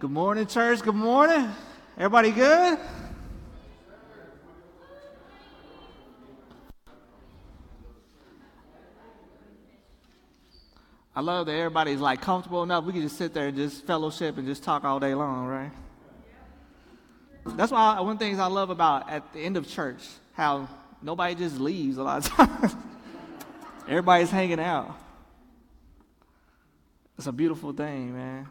Good morning, church. Good morning. Everybody good? I love that everybody's like comfortable enough. We can just sit there and just fellowship and just talk all day long, right? That's why one of the things I love about at the end of church, how nobody just leaves a lot of times. Everybody's hanging out. It's a beautiful thing, man.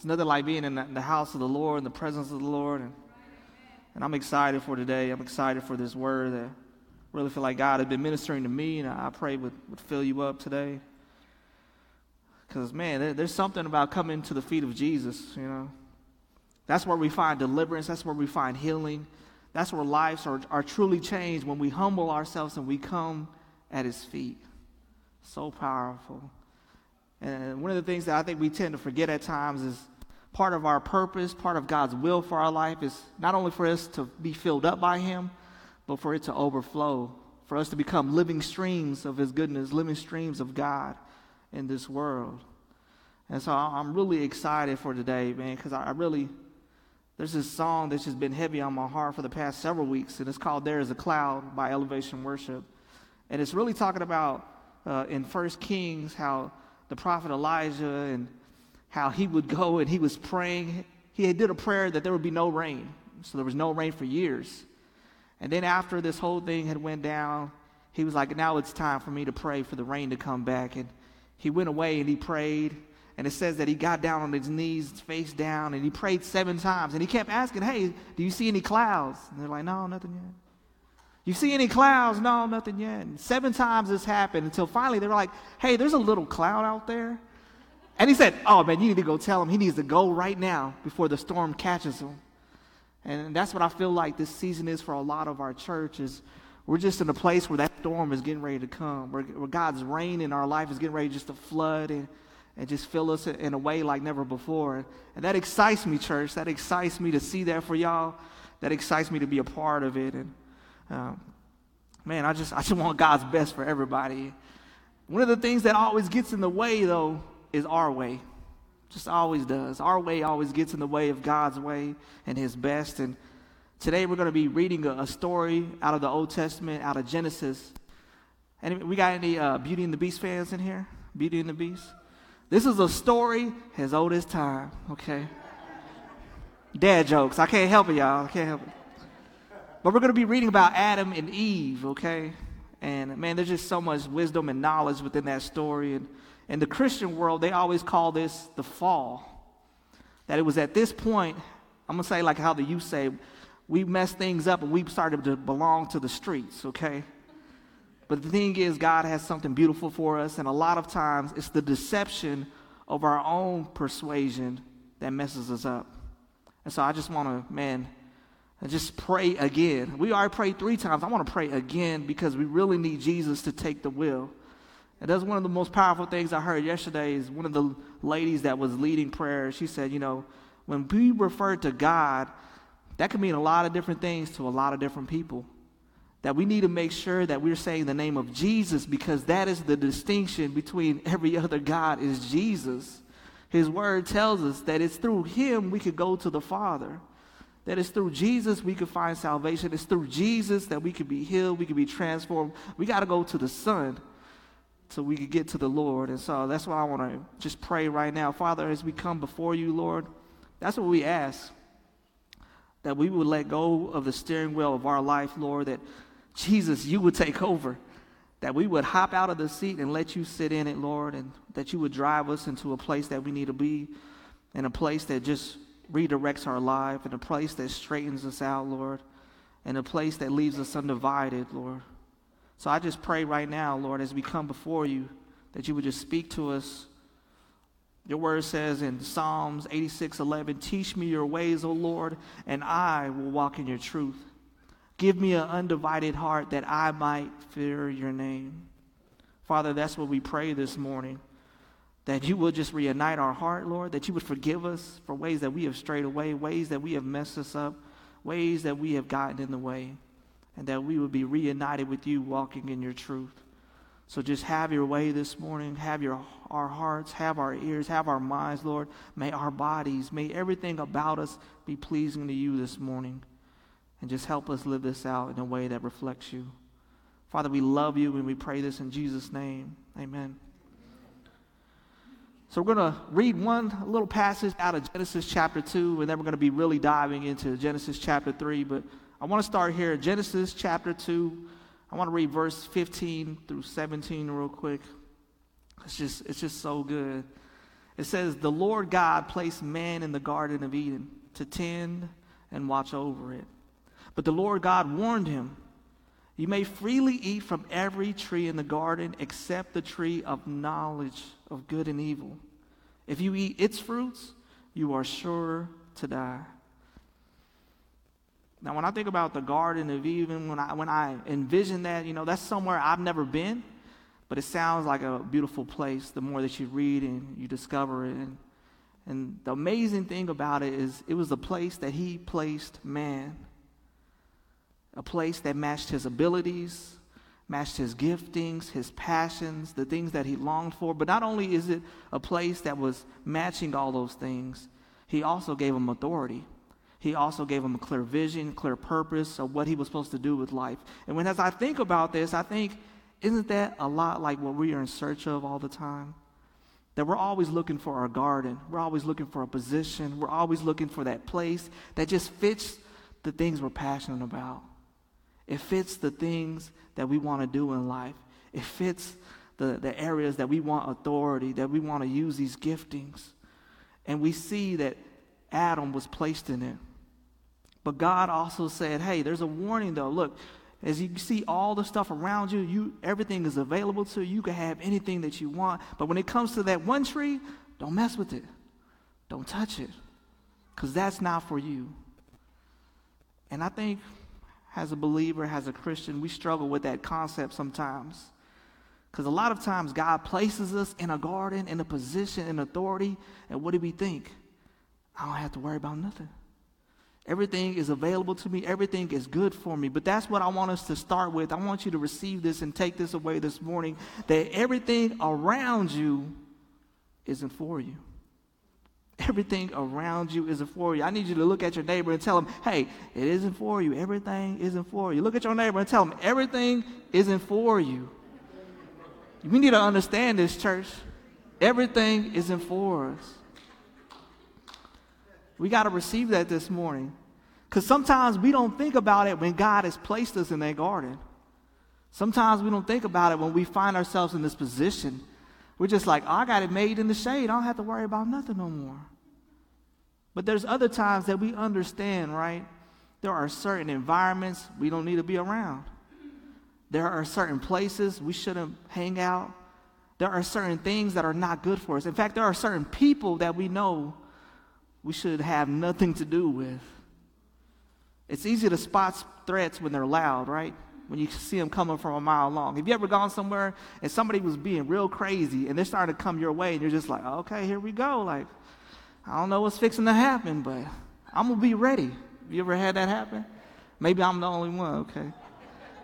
It's nothing like being in the, in the house of the Lord, in the presence of the Lord. And, and I'm excited for today. I'm excited for this word I really feel like God has been ministering to me, and I pray would, would fill you up today. Because, man, there, there's something about coming to the feet of Jesus, you know. That's where we find deliverance, that's where we find healing. That's where lives are, are truly changed when we humble ourselves and we come at his feet. So powerful. And one of the things that I think we tend to forget at times is part of our purpose, part of God's will for our life is not only for us to be filled up by him, but for it to overflow, for us to become living streams of his goodness, living streams of God in this world. And so I'm really excited for today, man, because I really, there's this song that's just been heavy on my heart for the past several weeks, and it's called There is a Cloud by Elevation Worship. And it's really talking about uh, in First Kings how the prophet Elijah and how he would go and he was praying. He did a prayer that there would be no rain. So there was no rain for years. And then after this whole thing had went down, he was like, now it's time for me to pray for the rain to come back. And he went away and he prayed. And it says that he got down on his knees, face down, and he prayed seven times. And he kept asking, Hey, do you see any clouds? And they're like, No, nothing yet. You see any clouds? No, nothing yet. And seven times this happened until finally they were like, Hey, there's a little cloud out there. And he said, Oh, man, you need to go tell him he needs to go right now before the storm catches him. And that's what I feel like this season is for a lot of our churches. We're just in a place where that storm is getting ready to come, where, where God's rain in our life is getting ready just to flood and, and just fill us in a way like never before. And that excites me, church. That excites me to see that for y'all. That excites me to be a part of it. And um, man, I just I just want God's best for everybody. One of the things that always gets in the way, though, is our way. Just always does. Our way always gets in the way of God's way and His best. And today we're going to be reading a, a story out of the Old Testament, out of Genesis. And we got any uh, Beauty and the Beast fans in here? Beauty and the Beast. This is a story as old as time. Okay. Dad jokes. I can't help it, y'all. I can't help it. But we're going to be reading about Adam and Eve. Okay. And man, there's just so much wisdom and knowledge within that story. And in the Christian world, they always call this the fall. That it was at this point, I'm going to say like how the youth say, we messed things up and we started to belong to the streets, okay? But the thing is, God has something beautiful for us, and a lot of times it's the deception of our own persuasion that messes us up. And so I just want to, man, just pray again. We already prayed three times. I want to pray again because we really need Jesus to take the will. And that's one of the most powerful things I heard yesterday is one of the ladies that was leading prayer. She said, you know, when we refer to God, that can mean a lot of different things to a lot of different people. That we need to make sure that we're saying the name of Jesus because that is the distinction between every other God is Jesus. His word tells us that it's through him we could go to the Father. That it's through Jesus we could find salvation. It's through Jesus that we could be healed, we could be transformed. We got to go to the Son so we could get to the Lord. And so that's why I want to just pray right now. Father, as we come before you, Lord, that's what we ask. That we would let go of the steering wheel of our life, Lord, that Jesus, you would take over. That we would hop out of the seat and let you sit in it, Lord, and that you would drive us into a place that we need to be, in a place that just redirects our life, in a place that straightens us out, Lord, in a place that leaves us undivided, Lord. So I just pray right now, Lord, as we come before you, that you would just speak to us. Your word says in Psalms 86 11, Teach me your ways, O Lord, and I will walk in your truth. Give me an undivided heart that I might fear your name. Father, that's what we pray this morning. That you will just reunite our heart, Lord, that you would forgive us for ways that we have strayed away, ways that we have messed us up, ways that we have gotten in the way and that we would be reunited with you walking in your truth. So just have your way this morning. Have your our hearts, have our ears, have our minds, Lord. May our bodies, may everything about us be pleasing to you this morning. And just help us live this out in a way that reflects you. Father, we love you and we pray this in Jesus' name. Amen. So we're going to read one little passage out of Genesis chapter 2, and then we're going to be really diving into Genesis chapter 3. But I want to start here, Genesis chapter 2. I want to read verse 15 through 17 real quick. It's just, it's just so good. It says, The Lord God placed man in the Garden of Eden to tend and watch over it. But the Lord God warned him, You may freely eat from every tree in the garden except the tree of knowledge of good and evil. If you eat its fruits, you are sure to die. Now, when I think about the Garden of Eden, when I, when I envision that, you know, that's somewhere I've never been, but it sounds like a beautiful place the more that you read and you discover it. And, and the amazing thing about it is it was a place that he placed man, a place that matched his abilities, matched his giftings, his passions, the things that he longed for. But not only is it a place that was matching all those things, he also gave him authority. He also gave him a clear vision, clear purpose of what he was supposed to do with life. And when as I think about this, I think, isn't that a lot like what we are in search of all the time? That we're always looking for our garden. We're always looking for a position. We're always looking for that place that just fits the things we're passionate about. It fits the things that we want to do in life. It fits the, the areas that we want authority, that we want to use these giftings. And we see that Adam was placed in it. But God also said, hey, there's a warning though. Look, as you see all the stuff around you, you everything is available to you. You can have anything that you want. But when it comes to that one tree, don't mess with it. Don't touch it. Because that's not for you. And I think as a believer, as a Christian, we struggle with that concept sometimes. Because a lot of times God places us in a garden, in a position, in authority, and what do we think? I don't have to worry about nothing. Everything is available to me. Everything is good for me. But that's what I want us to start with. I want you to receive this and take this away this morning that everything around you isn't for you. Everything around you isn't for you. I need you to look at your neighbor and tell him, hey, it isn't for you. Everything isn't for you. Look at your neighbor and tell him, everything isn't for you. We need to understand this, church. Everything isn't for us. We got to receive that this morning. Because sometimes we don't think about it when God has placed us in that garden. Sometimes we don't think about it when we find ourselves in this position we're just like, oh, I got it made in the shade. I don't have to worry about nothing no more. But there's other times that we understand, right? There are certain environments we don't need to be around. There are certain places we shouldn't hang out. There are certain things that are not good for us. In fact, there are certain people that we know we should have nothing to do with. It's easy to spot threats when they're loud, right? when you see them coming from a mile long. Have you ever gone somewhere and somebody was being real crazy and they're starting to come your way and you're just like, okay, here we go. Like, I don't know what's fixing to happen, but I'm going to be ready. Have you ever had that happen? Maybe I'm the only one, okay.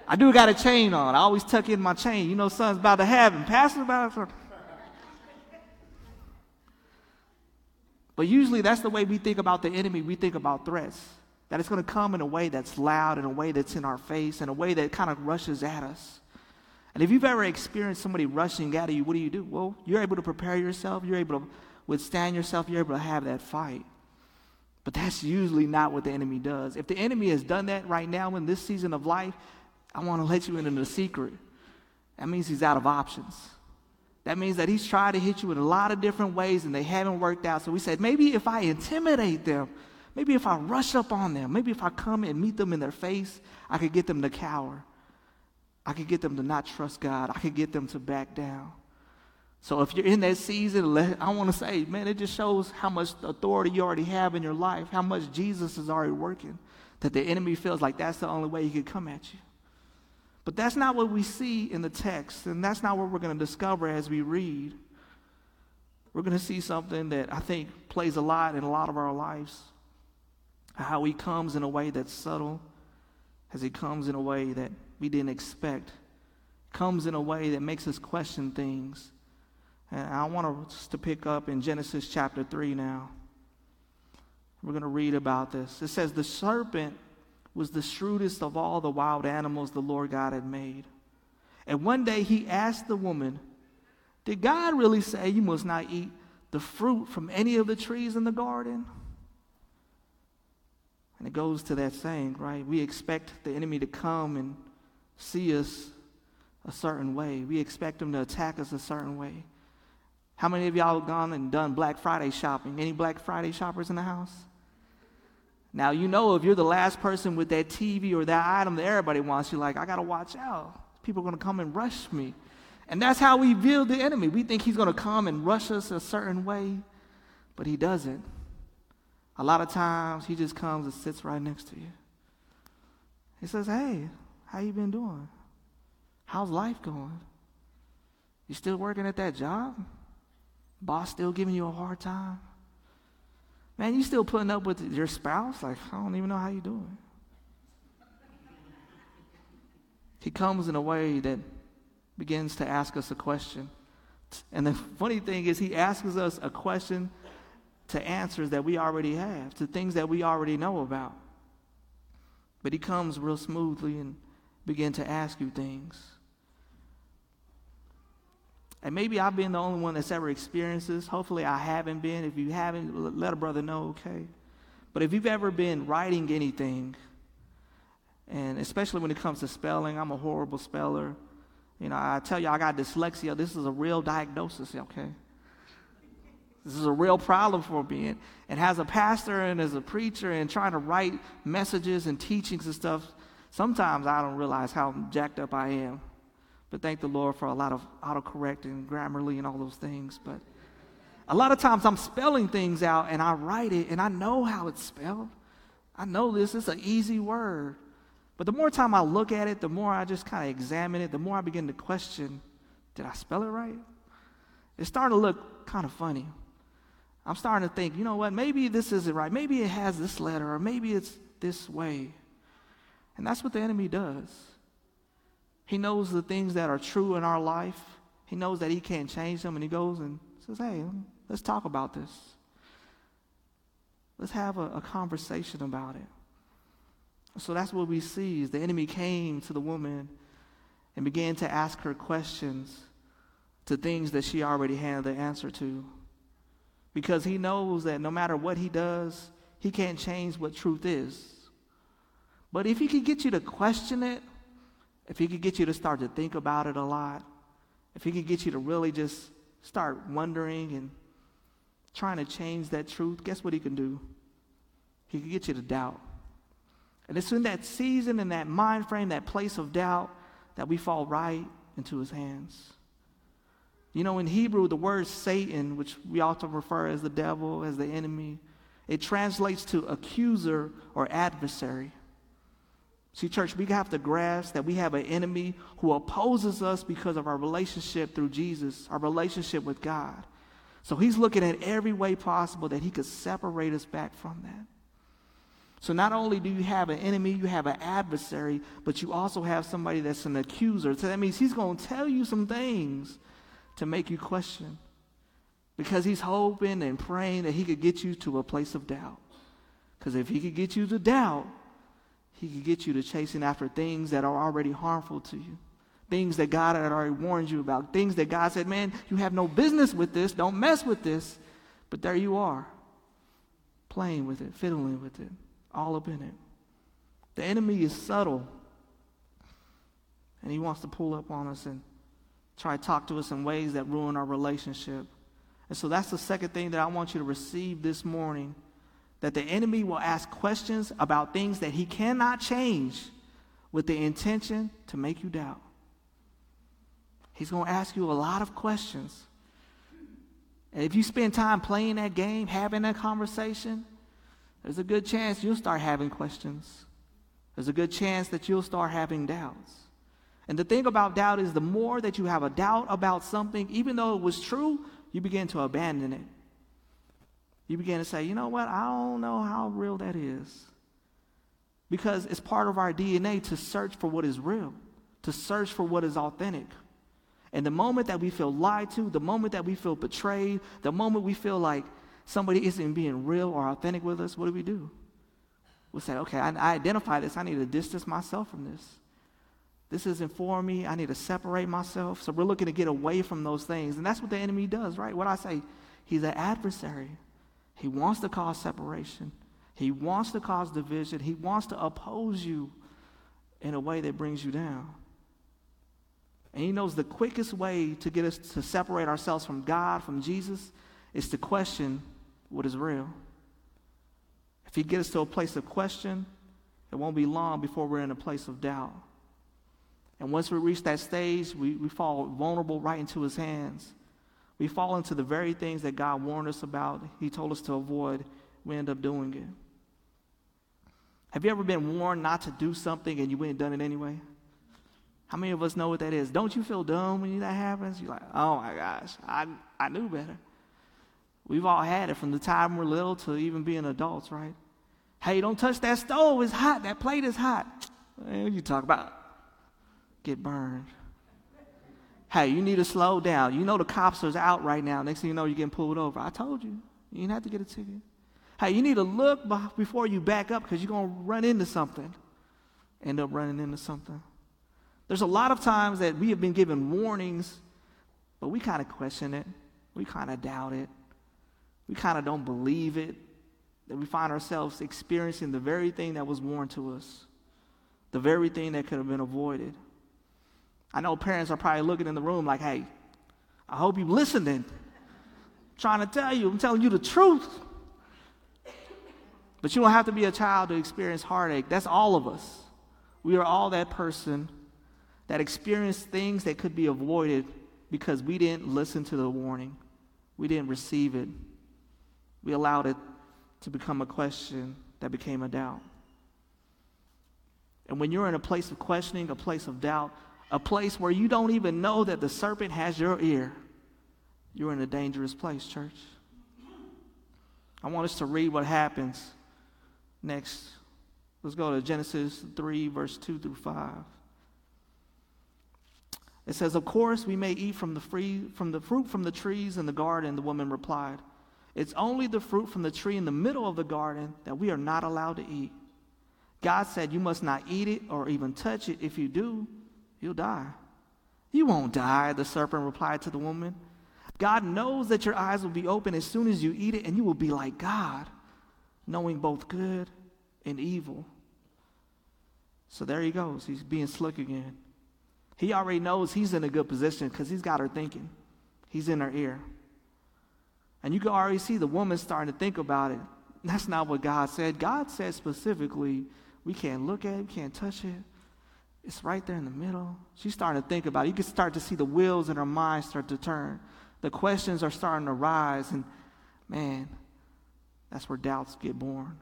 I do got a chain on. I always tuck in my chain. You know son's about to happen. Pastor about to... But usually that's the way we think about the enemy. We think about threats. That it's going to come in a way that's loud, in a way that's in our face, in a way that kind of rushes at us. And if you've ever experienced somebody rushing at you, what do you do? Well, you're able to prepare yourself, you're able to withstand yourself, you're able to have that fight. But that's usually not what the enemy does. If the enemy has done that right now in this season of life, I want to let you in on a secret. That means he's out of options. That means that he's tried to hit you in a lot of different ways and they haven't worked out. So we said, maybe if I intimidate them, Maybe if I rush up on them, maybe if I come and meet them in their face, I could get them to cower. I could get them to not trust God. I could get them to back down. So if you're in that season, I want to say, man, it just shows how much authority you already have in your life, how much Jesus is already working, that the enemy feels like that's the only way he could come at you. But that's not what we see in the text, and that's not what we're going to discover as we read. We're going to see something that I think plays a lot in a lot of our lives how he comes in a way that's subtle, as he comes in a way that we didn't expect, comes in a way that makes us question things. And I want us to pick up in Genesis chapter 3 now. We're going to read about this. It says, The serpent was the shrewdest of all the wild animals the Lord God had made. And one day he asked the woman, Did God really say you must not eat the fruit from any of the trees in the garden? And it goes to that saying, right? We expect the enemy to come and see us a certain way. We expect him to attack us a certain way. How many of y'all have gone and done Black Friday shopping? Any Black Friday shoppers in the house? Now, you know, if you're the last person with that TV or that item that everybody wants, you're like, I got to watch out. People are going to come and rush me. And that's how we view the enemy. We think he's going to come and rush us a certain way, but he doesn't. A lot of times, he just comes and sits right next to you. He says, Hey, how you been doing? How's life going? You still working at that job? Boss still giving you a hard time? Man, you still putting up with your spouse? Like, I don't even know how you doing. He comes in a way that begins to ask us a question. And the funny thing is, he asks us a question to answers that we already have, to things that we already know about. But he comes real smoothly and begin to ask you things. And maybe I've been the only one that's ever experienced this. Hopefully, I haven't been. If you haven't, let a brother know, okay? But if you've ever been writing anything, and especially when it comes to spelling, I'm a horrible speller. You know, I tell you, I got dyslexia. This is a real diagnosis, okay? This is a real problem for me. And, and as a pastor and as a preacher and trying to write messages and teachings and stuff, sometimes I don't realize how jacked up I am. But thank the Lord for a lot of autocorrect and Grammarly, and all those things. But a lot of times I'm spelling things out and I write it and I know how it's spelled. I know this, it's an easy word. But the more time I look at it, the more I just kind of examine it, the more I begin to question did I spell it right? It's starting to look kind of funny. I'm starting to think, you know what, maybe this isn't right. Maybe it has this letter, or maybe it's this way. And that's what the enemy does. He knows the things that are true in our life. He knows that he can't change them, and he goes and says, Hey, let's talk about this. Let's have a, a conversation about it. So that's what we see is the enemy came to the woman and began to ask her questions to things that she already had the answer to. Because he knows that no matter what he does, he can't change what truth is. But if he could get you to question it, if he could get you to start to think about it a lot, if he could get you to really just start wondering and trying to change that truth, guess what he can do? He can get you to doubt. And it's in that season, in that mind frame, that place of doubt, that we fall right into his hands. You know, in Hebrew, the word Satan, which we often refer as the devil, as the enemy, it translates to accuser or adversary. See, church, we have to grasp that we have an enemy who opposes us because of our relationship through Jesus, our relationship with God. So he's looking at every way possible that he could separate us back from that. So not only do you have an enemy, you have an adversary, but you also have somebody that's an accuser. So that means he's going to tell you some things to make you question because he's hoping and praying that he could get you to a place of doubt. Because if he could get you to doubt, he could get you to chasing after things that are already harmful to you. Things that God had already warned you about. Things that God said, man, you have no business with this. Don't mess with this. But there you are, playing with it, fiddling with it, all up in it. The enemy is subtle. And he wants to pull up on us and try to talk to us in ways that ruin our relationship. And so that's the second thing that I want you to receive this morning that the enemy will ask questions about things that he cannot change with the intention to make you doubt. He's going to ask you a lot of questions. And if you spend time playing that game, having that conversation, there's a good chance you'll start having questions. There's a good chance that you'll start having doubts. And the thing about doubt is the more that you have a doubt about something, even though it was true, you begin to abandon it. You begin to say, you know what? I don't know how real that is. Because it's part of our DNA to search for what is real, to search for what is authentic. And the moment that we feel lied to, the moment that we feel betrayed, the moment we feel like somebody isn't being real or authentic with us, what do we do? We say, okay, I, I identify this. I need to distance myself from this. This isn't for me. I need to separate myself. So we're looking to get away from those things. And that's what the enemy does, right? What I say, he's an adversary. He wants to cause separation. He wants to cause division. He wants to oppose you in a way that brings you down. And he knows the quickest way to get us to separate ourselves from God, from Jesus, is to question what is real. If he gets us to a place of question, it won't be long before we're in a place of doubt. And once we reach that stage, we, we fall vulnerable right into his hands. We fall into the very things that God warned us about, he told us to avoid. We end up doing it. Have you ever been warned not to do something and you went and done it anyway? How many of us know what that is? Don't you feel dumb when that happens? You're like, oh my gosh, I, I knew better. We've all had it from the time we're little to even being adults, right? Hey, don't touch that stove. It's hot. That plate is hot. What you talk about? Get burned. Hey, you need to slow down. You know the cops are out right now. Next thing you know, you're getting pulled over. I told you. You didn't have to get a ticket. Hey, you need to look before you back up because you're going to run into something. End up running into something. There's a lot of times that we have been given warnings, but we kind of question it. We kind of doubt it. We kind of don't believe it. That we find ourselves experiencing the very thing that was warned to us, the very thing that could have been avoided. I know parents are probably looking in the room like, hey, I hope you're listening. I'm trying to tell you, I'm telling you the truth. But you don't have to be a child to experience heartache. That's all of us. We are all that person that experienced things that could be avoided because we didn't listen to the warning. We didn't receive it. We allowed it to become a question that became a doubt. And when you're in a place of questioning, a place of doubt, a place where you don't even know that the serpent has your ear, you're in a dangerous place, church. I want us to read what happens next. Let's go to Genesis 3, verse 2 through 5. It says, Of course, we may eat from the, free, from the fruit from the trees in the garden, the woman replied. It's only the fruit from the tree in the middle of the garden that we are not allowed to eat. God said, You must not eat it or even touch it. If you do, you'll die. You won't die, the serpent replied to the woman. God knows that your eyes will be open as soon as you eat it, and you will be like God, knowing both good and evil. So there he goes. He's being slick again. He already knows he's in a good position because he's got her thinking. He's in her ear. And you can already see the woman starting to think about it. That's not what God said. God said specifically, we can't look at it, we can't touch it. It's right there in the middle. She's starting to think about it. You can start to see the wheels in her mind start to turn. The questions are starting to rise, and man, that's where doubts get born.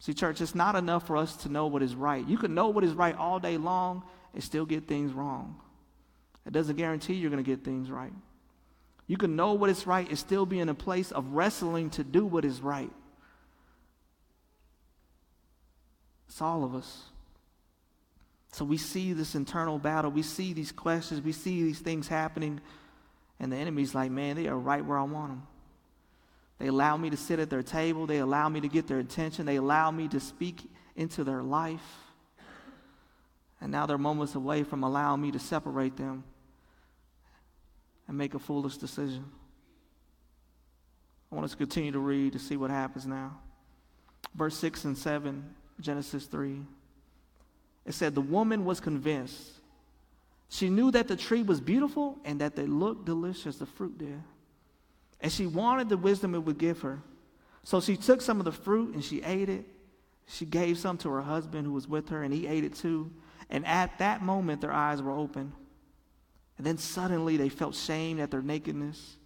See, church, it's not enough for us to know what is right. You can know what is right all day long and still get things wrong. It doesn't guarantee you're going to get things right. You can know what is right and still be in a place of wrestling to do what is right. It's all of us. So we see this internal battle. We see these questions. We see these things happening. And the enemy's like, man, they are right where I want them. They allow me to sit at their table. They allow me to get their attention. They allow me to speak into their life. And now they're moments away from allowing me to separate them and make a foolish decision. I want us to continue to read to see what happens now. Verse 6 and 7, Genesis 3. It said, The woman was convinced. She knew that the tree was beautiful and that they looked delicious, the fruit did. And she wanted the wisdom it would give her. So she took some of the fruit and she ate it. She gave some to her husband who was with her, and he ate it too. And at that moment, their eyes were open. And then suddenly they felt shame at their nakedness.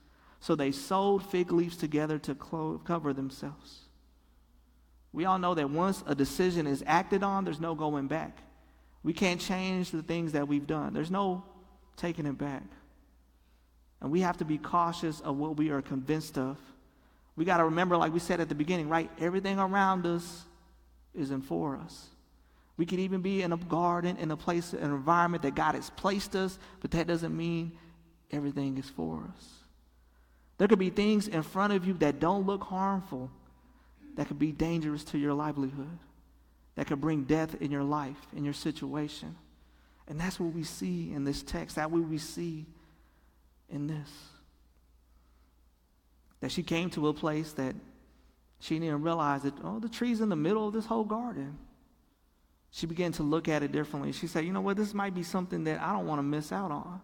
So they sewed fig leaves together to clo- cover themselves. We all know that once a decision is acted on, there's no going back. We can't change the things that we've done, there's no taking it back. And we have to be cautious of what we are convinced of. We got to remember, like we said at the beginning, right? Everything around us isn't for us. We could even be in a garden, in a place, an environment that God has placed us, but that doesn't mean everything is for us. There could be things in front of you that don't look harmful, that could be dangerous to your livelihood, that could bring death in your life, in your situation. And that's what we see in this text. That's what we see in this. That she came to a place that she didn't realize that, oh, the tree's in the middle of this whole garden. She began to look at it differently. She said, you know what, this might be something that I don't want to miss out on.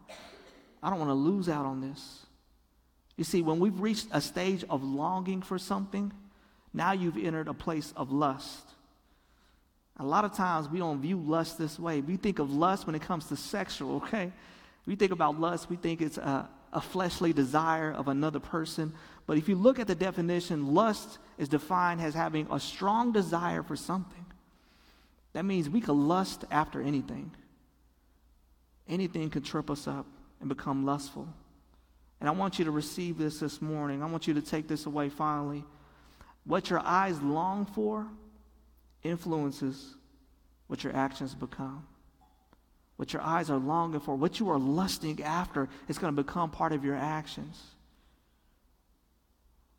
I don't want to lose out on this. You see, when we've reached a stage of longing for something, now you've entered a place of lust. A lot of times we don't view lust this way. We think of lust when it comes to sexual, okay? We think about lust, we think it's a, a fleshly desire of another person. But if you look at the definition, lust is defined as having a strong desire for something. That means we could lust after anything. Anything could trip us up and become lustful. And I want you to receive this this morning. I want you to take this away finally. What your eyes long for influences what your actions become. What your eyes are longing for, what you are lusting after, is going to become part of your actions.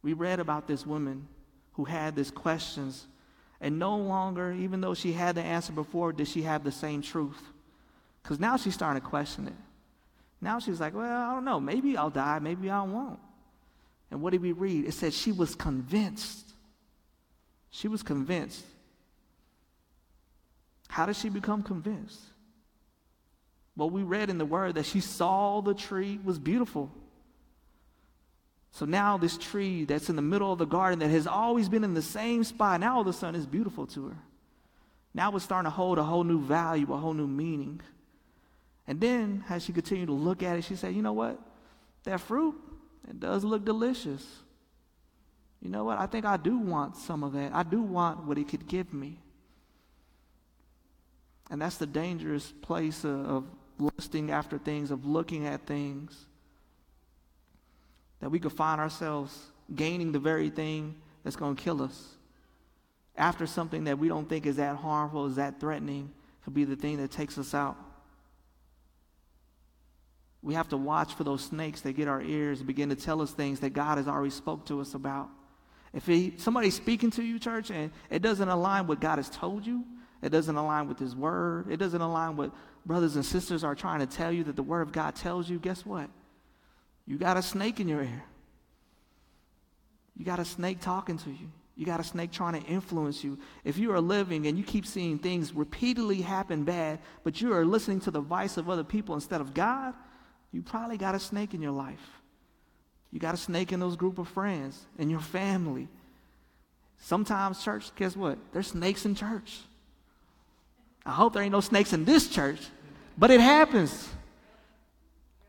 We read about this woman who had these questions, and no longer, even though she had the answer before, did she have the same truth. Because now she's starting to question it. Now she's like, well, I don't know. Maybe I'll die. Maybe I won't. And what did we read? It said she was convinced. She was convinced. How did she become convinced? Well, we read in the word that she saw the tree was beautiful. So now this tree that's in the middle of the garden that has always been in the same spot, now all of a sudden is beautiful to her. Now it's starting to hold a whole new value, a whole new meaning. And then, as she continued to look at it, she said, You know what? That fruit, it does look delicious. You know what? I think I do want some of that. I do want what it could give me. And that's the dangerous place of, lusting after things, of looking at things. That we could find ourselves gaining the very thing that's going to kill us. After something that we don't think is that harmful, is that threatening, could be the thing that takes us out. We have to watch for those snakes that get our ears and begin to tell us things that God has already spoke to us about. If he, somebody's speaking to you, church, and it doesn't align with what God has told you, it doesn't align with His Word, it doesn't align with brothers and sisters are trying to tell you that the Word of God tells you, guess what? You got a snake in your ear. You got a snake talking to you. You got a snake trying to influence you. If you are living and you keep seeing things repeatedly happen bad, but you are listening to the voice of other people instead of God, you probably got a snake in your life. You got a snake in those group of friends, in your family. Sometimes, church, guess what? There's snakes in church. I hope there ain't no snakes in this church, but it happens.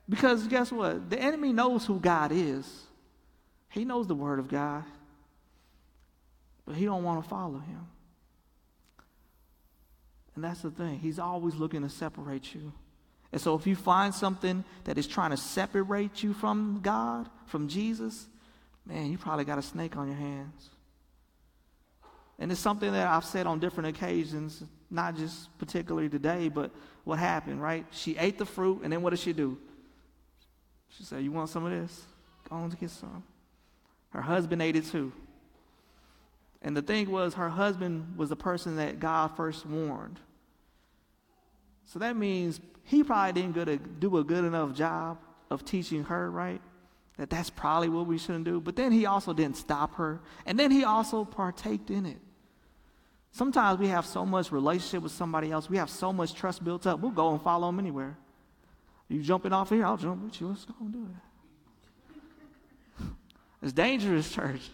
Because guess what? The enemy knows who God is. He knows the word of God. But he don't want to follow him. And that's the thing. He's always looking to separate you. And so if you find something that is trying to separate you from God, from Jesus, man, you probably got a snake on your hands. And it's something that I've said on different occasions, not just particularly today, but what happened, right? She ate the fruit, and then what did she do? She said, You want some of this? Go on to get some. Her husband ate it too. And the thing was, her husband was the person that God first warned. So that means he probably didn't do a good enough job of teaching her, right? That that's probably what we shouldn't do. But then he also didn't stop her. And then he also partaked in it. Sometimes we have so much relationship with somebody else, we have so much trust built up, we'll go and follow them anywhere. You jumping off here, I'll jump with you. Let's go and do it. It's dangerous, church.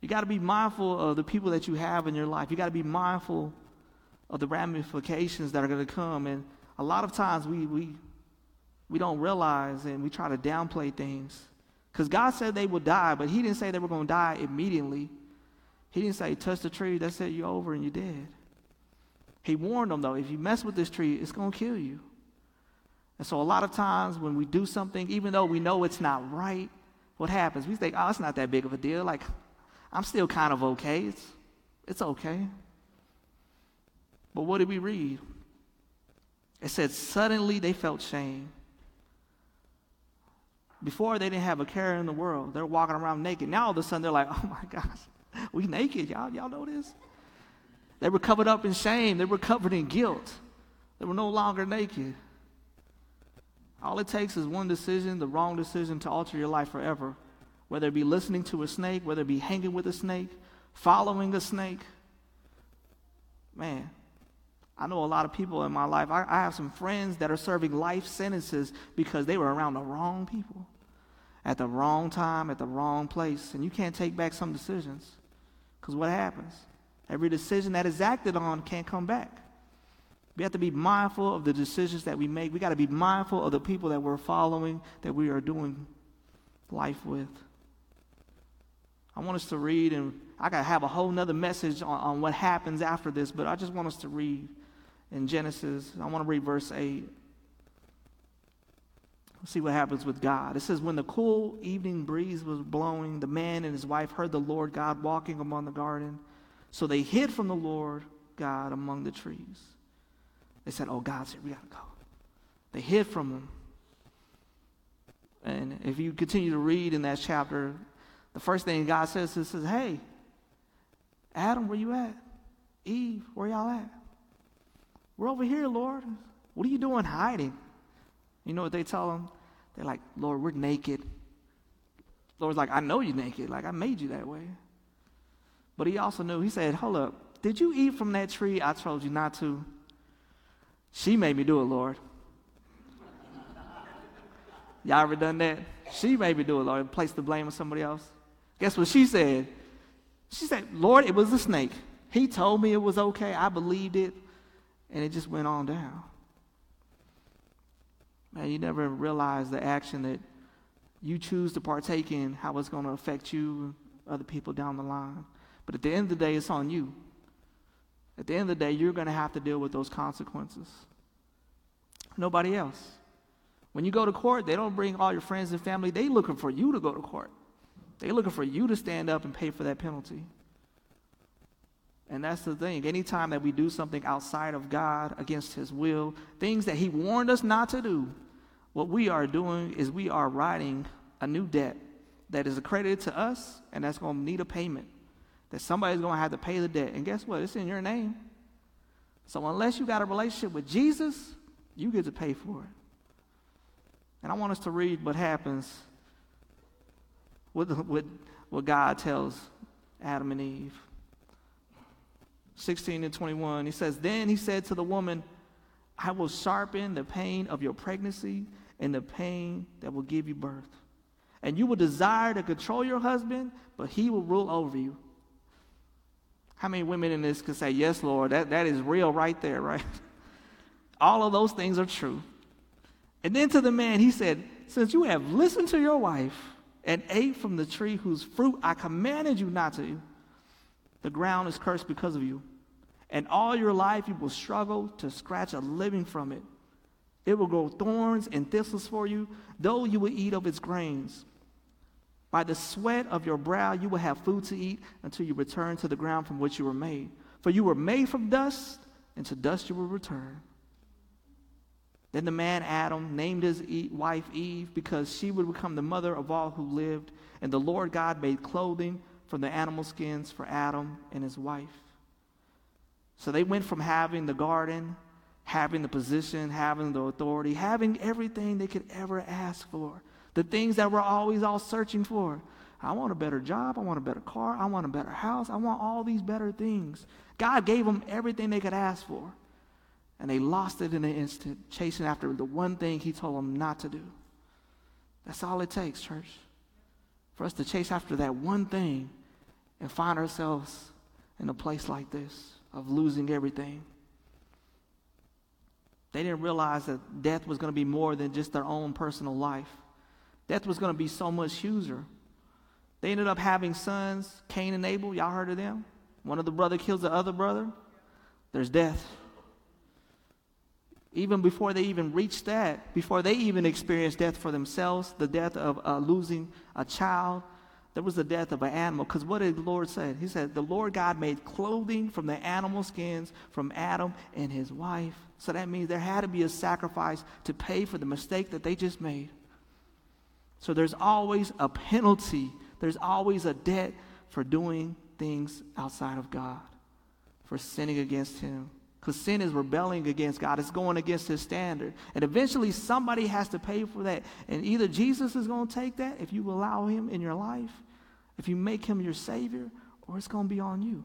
You got to be mindful of the people that you have in your life. You got to be mindful of the ramifications that are going to come. And a lot of times we, we, we don't realize and we try to downplay things. Because God said they would die, but He didn't say they were going to die immediately. He didn't say, touch the tree, that's it, you're over and you're dead. He warned them, though, if you mess with this tree, it's going to kill you. And so, a lot of times when we do something, even though we know it's not right, what happens? We think, oh, it's not that big of a deal. Like, I'm still kind of okay. It's, it's okay. But what did we read? It said, suddenly they felt shame. Before they didn't have a care in the world. They're walking around naked. Now all of a sudden they're like, oh my gosh, we naked. Y'all, y'all know this? They were covered up in shame. They were covered in guilt. They were no longer naked. All it takes is one decision, the wrong decision, to alter your life forever. Whether it be listening to a snake, whether it be hanging with a snake, following a snake. Man, I know a lot of people in my life. I, I, have some friends that are serving life sentences because they were around the wrong people at the wrong time, at the wrong place. And you can't take back some decisions because what happens? Every decision that is acted on can't come back. We have to be mindful of the decisions that we make. We got to be mindful of the people that we're following, that we are doing life with. I want us to read, and I got to have a whole nother message on, on what happens after this, but I just want us to read in Genesis. I want to read verse 8. See what happens with God. It says, When the cool evening breeze was blowing, the man and his wife heard the Lord God walking among the garden. So they hid from the Lord God among the trees. They said, Oh, God's here. We got to go. They hid from him. And if you continue to read in that chapter, the first thing God says is, says Hey, Adam, where you at? Eve, where y'all at? We're over here, Lord. What are you doing hiding? You know what they tell him? They're like, Lord, we're naked. Lord's like, I know you're naked. Like, I made you that way. But he also knew, he said, Hold up, did you eat from that tree I told you not to? She made me do it, Lord. Y'all ever done that? She made me do it, Lord. Place the blame on somebody else. Guess what she said? She said, Lord, it was a snake. He told me it was okay. I believed it. And it just went on down. Man, you never realize the action that you choose to partake in, how it's going to affect you, and other people down the line. But at the end of the day, it's on you. At the end of the day, you're going to have to deal with those consequences. Nobody else. When you go to court, they don't bring all your friends and family. They looking for you to go to court. They looking for you to stand up and pay for that penalty. And that's the thing. Anytime that we do something outside of God, against His will, things that He warned us not to do, what we are doing is we are writing a new debt that is accredited to us and that's going to need a payment that somebody's going to have to pay the debt. And guess what? It's in your name. So unless you got a relationship with Jesus, you get to pay for it. And I want us to read what happens with, with what God tells Adam and Eve. 16 and 21, he says, Then he said to the woman, I will sharpen the pain of your pregnancy and the pain that will give you birth. And you will desire to control your husband, but he will rule over you. How many women in this could say, Yes, Lord, that, that is real right there, right? All of those things are true. And then to the man, he said, Since you have listened to your wife and ate from the tree whose fruit I commanded you not to, the ground is cursed because of you. And all your life you will struggle to scratch a living from it. It will grow thorns and thistles for you, though you will eat of its grains. By the sweat of your brow you will have food to eat until you return to the ground from which you were made. For you were made from dust, and to dust you will return. Then the man Adam named his wife Eve because she would become the mother of all who lived. And the Lord God made clothing from the animal skins for Adam and his wife. So they went from having the garden, having the position, having the authority, having everything they could ever ask for the things that we're always all searching for. I want a better job. I want a better car. I want a better house. I want all these better things. God gave them everything they could ask for. And they lost it in an instant, chasing after the one thing He told them not to do. That's all it takes, church. For us to chase after that one thing and find ourselves in a place like this of losing everything. They didn't realize that death was going to be more than just their own personal life. Death was going to be so much huger. They ended up having sons, Cain and Abel. Y'all heard of them? One of the brother kills the other brother. There's death. Even before they even reached that, before they even experienced death for themselves, the death of uh, losing a child, there was the death of an animal. Because what did the Lord say? He said, The Lord God made clothing from the animal skins from Adam and his wife. So that means there had to be a sacrifice to pay for the mistake that they just made. So there's always a penalty, there's always a debt for doing things outside of God, for sinning against Him. Because sin is rebelling against God, it's going against His standard. And eventually, somebody has to pay for that. And either Jesus is going to take that if you allow Him in your life, if you make Him your Savior, or it's going to be on you.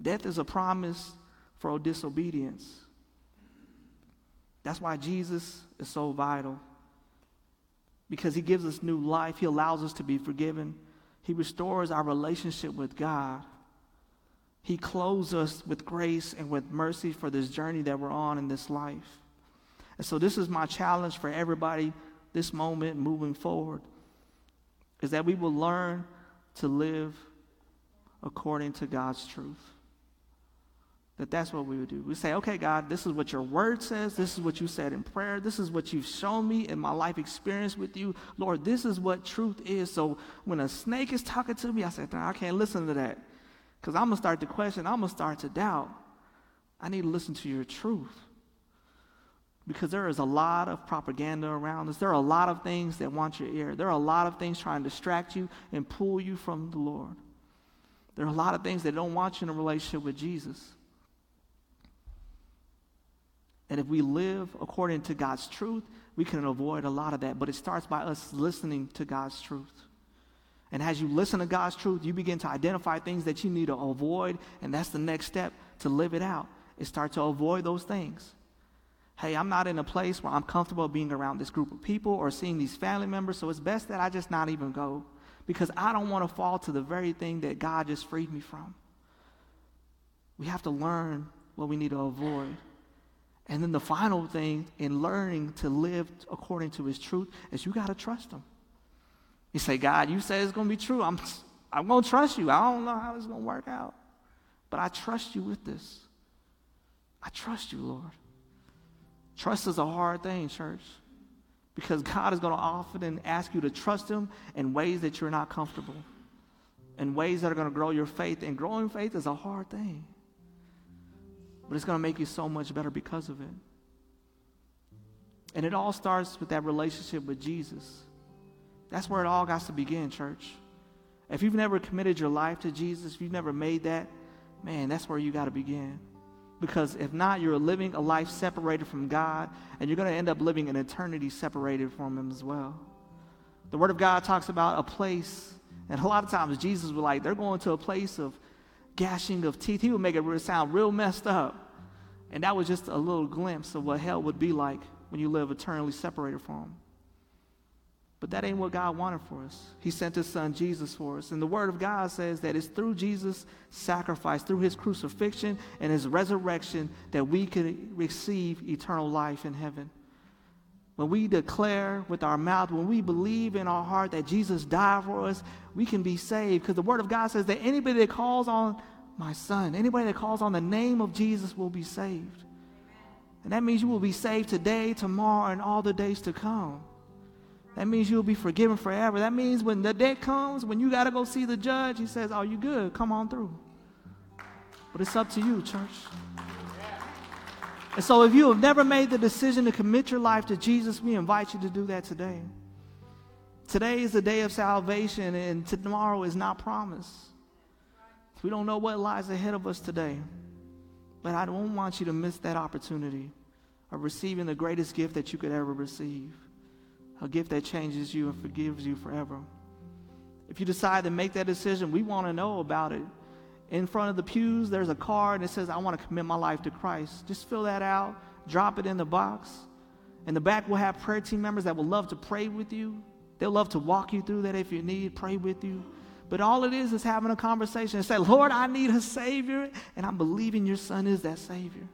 Death is a promise for disobedience. That's why Jesus is so vital. Because he gives us new life, he allows us to be forgiven, he restores our relationship with God. He clothes us with grace and with mercy for this journey that we're on in this life. And so, this is my challenge for everybody this moment moving forward is that we will learn to live according to God's truth. That that's what we would do. We say, okay, God, this is what your word says. This is what you said in prayer. This is what you've shown me in my life experience with you. Lord, this is what truth is. So when a snake is talking to me, I say, I can't listen to that. Because I'm going to start to question, I'm going to start to doubt. I need to listen to your truth. Because there is a lot of propaganda around us. There are a lot of things that want your ear. There are a lot of things trying to distract you and pull you from the Lord. There are a lot of things that don't want you in a relationship with Jesus. And if we live according to God's truth, we can avoid a lot of that. But it starts by us listening to God's truth. And as you listen to God's truth, you begin to identify things that you need to avoid, and that's the next step to live it out. Is start to avoid those things. Hey, I'm not in a place where I'm comfortable being around this group of people or seeing these family members, so it's best that I just not even go because I don't want to fall to the very thing that God just freed me from. We have to learn what we need to avoid. And then the final thing in learning to live according to his truth is you got to trust him. You say, God, you say it's going to be true. I'm, I'm going to trust you. I don't know how it's going to work out. But I trust you with this. I trust you, Lord. Trust is a hard thing, church, because God is going to often ask you to trust Him in ways that you're not comfortable, in ways that are going to grow your faith. And growing faith is a hard thing, but it's going to make you so much better because of it. And it all starts with that relationship with Jesus. That's where it all got to begin, church. If you've never committed your life to Jesus, if you've never made that, man, that's where you got to begin. Because if not, you're living a life separated from God, and you're going to end up living an eternity separated from Him as well. The Word of God talks about a place, and a lot of times Jesus was like, they're going to a place of gashing of teeth. He would make it sound real messed up. And that was just a little glimpse of what hell would be like when you live eternally separated from Him. But that ain't what God wanted for us. He sent his son Jesus for us. And the word of God says that it's through Jesus' sacrifice, through his crucifixion and his resurrection, that we can receive eternal life in heaven. When we declare with our mouth, when we believe in our heart that Jesus died for us, we can be saved. Because the word of God says that anybody that calls on my son, anybody that calls on the name of Jesus will be saved. And that means you will be saved today, tomorrow, and all the days to come. That means you'll be forgiven forever. That means when the day comes, when you got to go see the judge, he says, Oh, you good? Come on through. But it's up to you, church. And so if you have never made the decision to commit your life to Jesus, we invite you to do that today. Today is the day of salvation, and tomorrow is not promised. We don't know what lies ahead of us today. But I don't want you to miss that opportunity of receiving the greatest gift that you could ever receive a gift that changes you and forgives you forever. If you decide to make that decision, we want to know about it. In front of the pews, there's a card that says, I want to commit my life to Christ. Just fill that out, drop it in the box. In the back, we'll have prayer team members that will love to pray with you. They'll love to walk you through that if you need, pray with you. But all it is is having a conversation and say, Lord, I need a Savior, and I'm believing your Son is that Savior.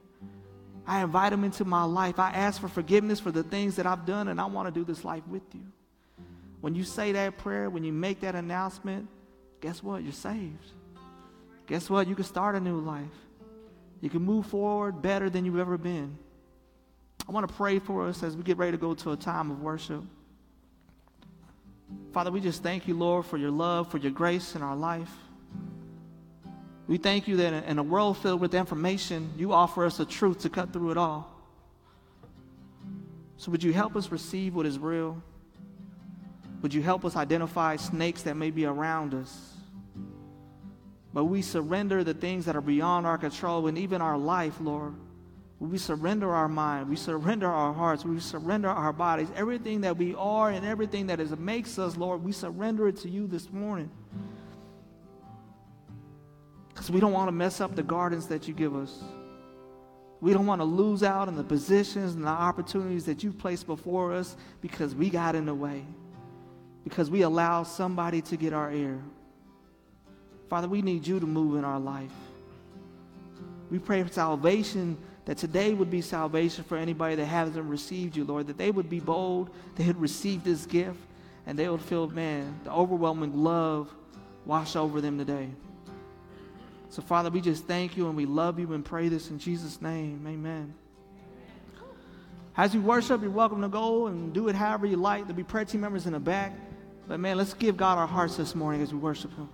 I invite him into my life. I ask for forgiveness for the things that I've done, and I want to do this life with you. When you say that prayer, when you make that announcement, guess what? You're saved. Guess what? You can start a new life. You can move forward better than you've ever been. I want to pray for us as we get ready to go to a time of worship. Father, we just thank you, Lord, for your love, for your grace in our life. We thank you that in a world filled with information, you offer us a truth to cut through it all. So, would you help us receive what is real? Would you help us identify snakes that may be around us? But we surrender the things that are beyond our control and even our life, Lord. We surrender our mind, we surrender our hearts, we surrender our bodies, everything that we are and everything that is makes us, Lord, we surrender it to you this morning. We don't want to mess up the gardens that you give us. We don't want to lose out on the positions and the opportunities that you placed before us because we got in the way, because we allowed somebody to get our ear. Father, we need you to move in our life. We pray for salvation, that today would be salvation for anybody that hasn't received you, Lord, that they would be bold, they would receive this gift, and they would feel, man, the overwhelming love wash over them today. So, Father, we just thank you and we love you and pray this in Jesus' name. Amen. As you worship, you're welcome to go and do it however you like. There'll be prayer team members in the back. But man, let's give God our hearts this morning as we worship Him.